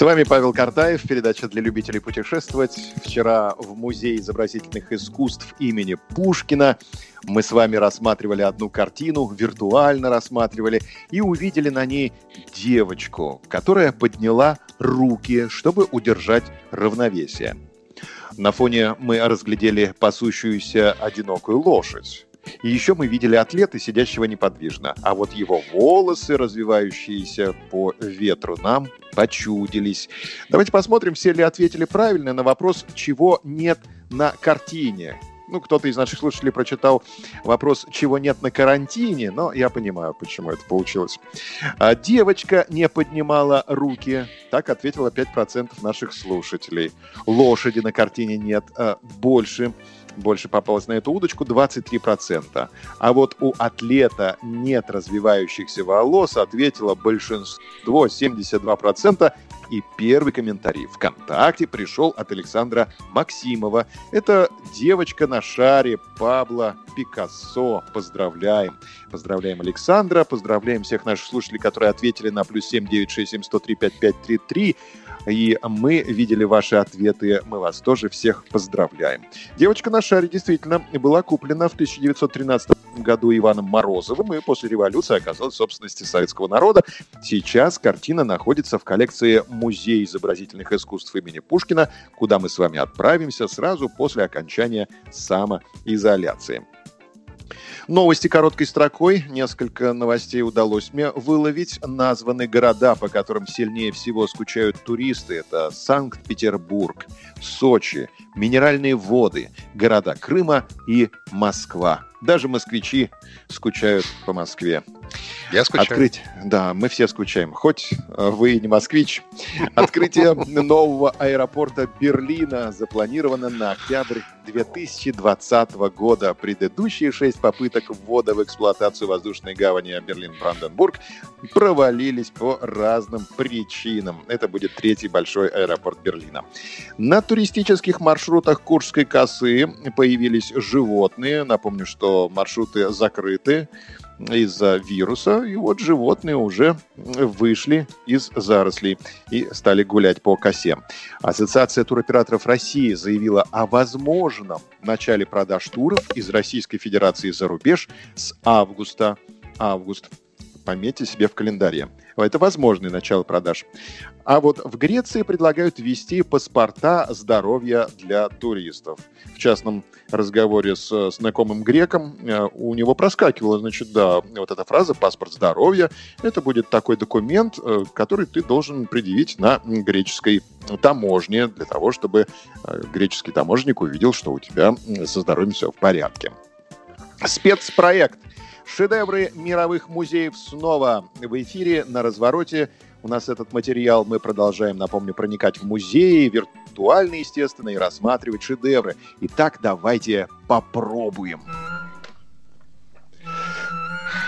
С вами Павел Картаев, передача для любителей путешествовать. Вчера в Музее изобразительных искусств имени Пушкина мы с вами рассматривали одну картину, виртуально рассматривали, и увидели на ней девочку, которая подняла руки, чтобы удержать равновесие. На фоне мы разглядели пасущуюся одинокую лошадь. И еще мы видели атлета, сидящего неподвижно. А вот его волосы, развивающиеся по ветру, нам почудились. Давайте посмотрим, все ли ответили правильно на вопрос, чего нет на картине. Ну, кто-то из наших слушателей прочитал вопрос, чего нет на карантине, но я понимаю, почему это получилось. А девочка не поднимала руки. Так ответило 5% наших слушателей. Лошади на картине нет. А больше больше попалось на эту удочку 23%. А вот у атлета нет развивающихся волос, ответило большинство 72%. И первый комментарий ВКонтакте пришел от Александра Максимова. Это девочка на шаре Пабло Пикассо. Поздравляем. Поздравляем Александра, поздравляем всех наших слушателей, которые ответили на плюс 7967 и мы видели ваши ответы. Мы вас тоже всех поздравляем. Девочка на шаре действительно была куплена в 1913 году Иваном Морозовым и после революции оказалась в собственности советского народа. Сейчас картина находится в коллекции Музея изобразительных искусств имени Пушкина, куда мы с вами отправимся сразу после окончания самоизоляции. Новости короткой строкой. Несколько новостей удалось мне выловить. Названы города, по которым сильнее всего скучают туристы. Это Санкт-Петербург, Сочи, Минеральные воды, города Крыма и Москва. Даже москвичи скучают по Москве. Я скучаю. Открыть, да, мы все скучаем, хоть э, вы не москвич. Открытие нового аэропорта Берлина запланировано на октябрь 2020 года. Предыдущие шесть попыток ввода в эксплуатацию воздушной гавани Берлин-Бранденбург провалились по разным причинам. Это будет третий большой аэропорт Берлина. На туристических маршрутах Курской косы появились животные. Напомню, что маршруты закрыты из-за вируса, и вот животные уже вышли из зарослей и стали гулять по косе. Ассоциация туроператоров России заявила о возможном начале продаж туров из Российской Федерации за рубеж с августа. Август пометьте себе в календаре. Это возможное начало продаж. А вот в Греции предлагают ввести паспорта здоровья для туристов. В частном разговоре с знакомым греком э, у него проскакивала, значит, да, вот эта фраза «паспорт здоровья». Это будет такой документ, э, который ты должен предъявить на греческой таможне для того, чтобы э, греческий таможенник увидел, что у тебя со здоровьем все в порядке. Спецпроект Шедевры мировых музеев снова в эфире на развороте. У нас этот материал мы продолжаем, напомню, проникать в музеи, виртуально, естественно, и рассматривать шедевры. Итак, давайте попробуем.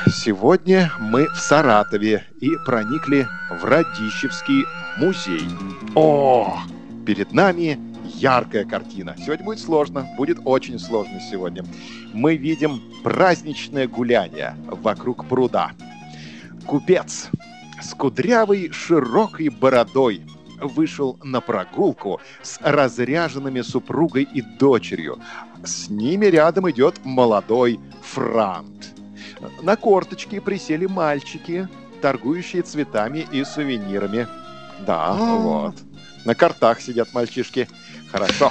Сегодня мы в Саратове и проникли в Радищевский музей. О, перед нами яркая картина. Сегодня будет сложно, будет очень сложно сегодня. Мы видим праздничное гуляние вокруг пруда. Купец с кудрявой широкой бородой вышел на прогулку с разряженными супругой и дочерью. С ними рядом идет молодой франт. На корточки присели мальчики, торгующие цветами и сувенирами. Да, а. вот. На картах сидят мальчишки. Хорошо.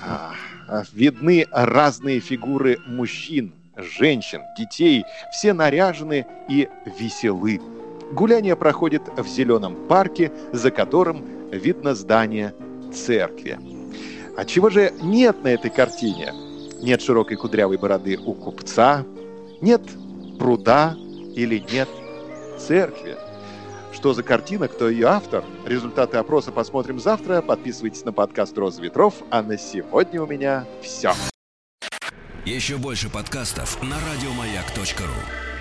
А, а, видны разные фигуры мужчин, женщин, детей. Все наряжены и веселы. Гуляние проходит в зеленом парке, за которым видно здание церкви. А чего же нет на этой картине? Нет широкой кудрявой бороды у купца, нет пруда или нет церкви. Что за картина, кто ее автор? Результаты опроса посмотрим завтра. Подписывайтесь на подкаст «Роза ветров». А на сегодня у меня все. Еще больше подкастов на радиомаяк.ру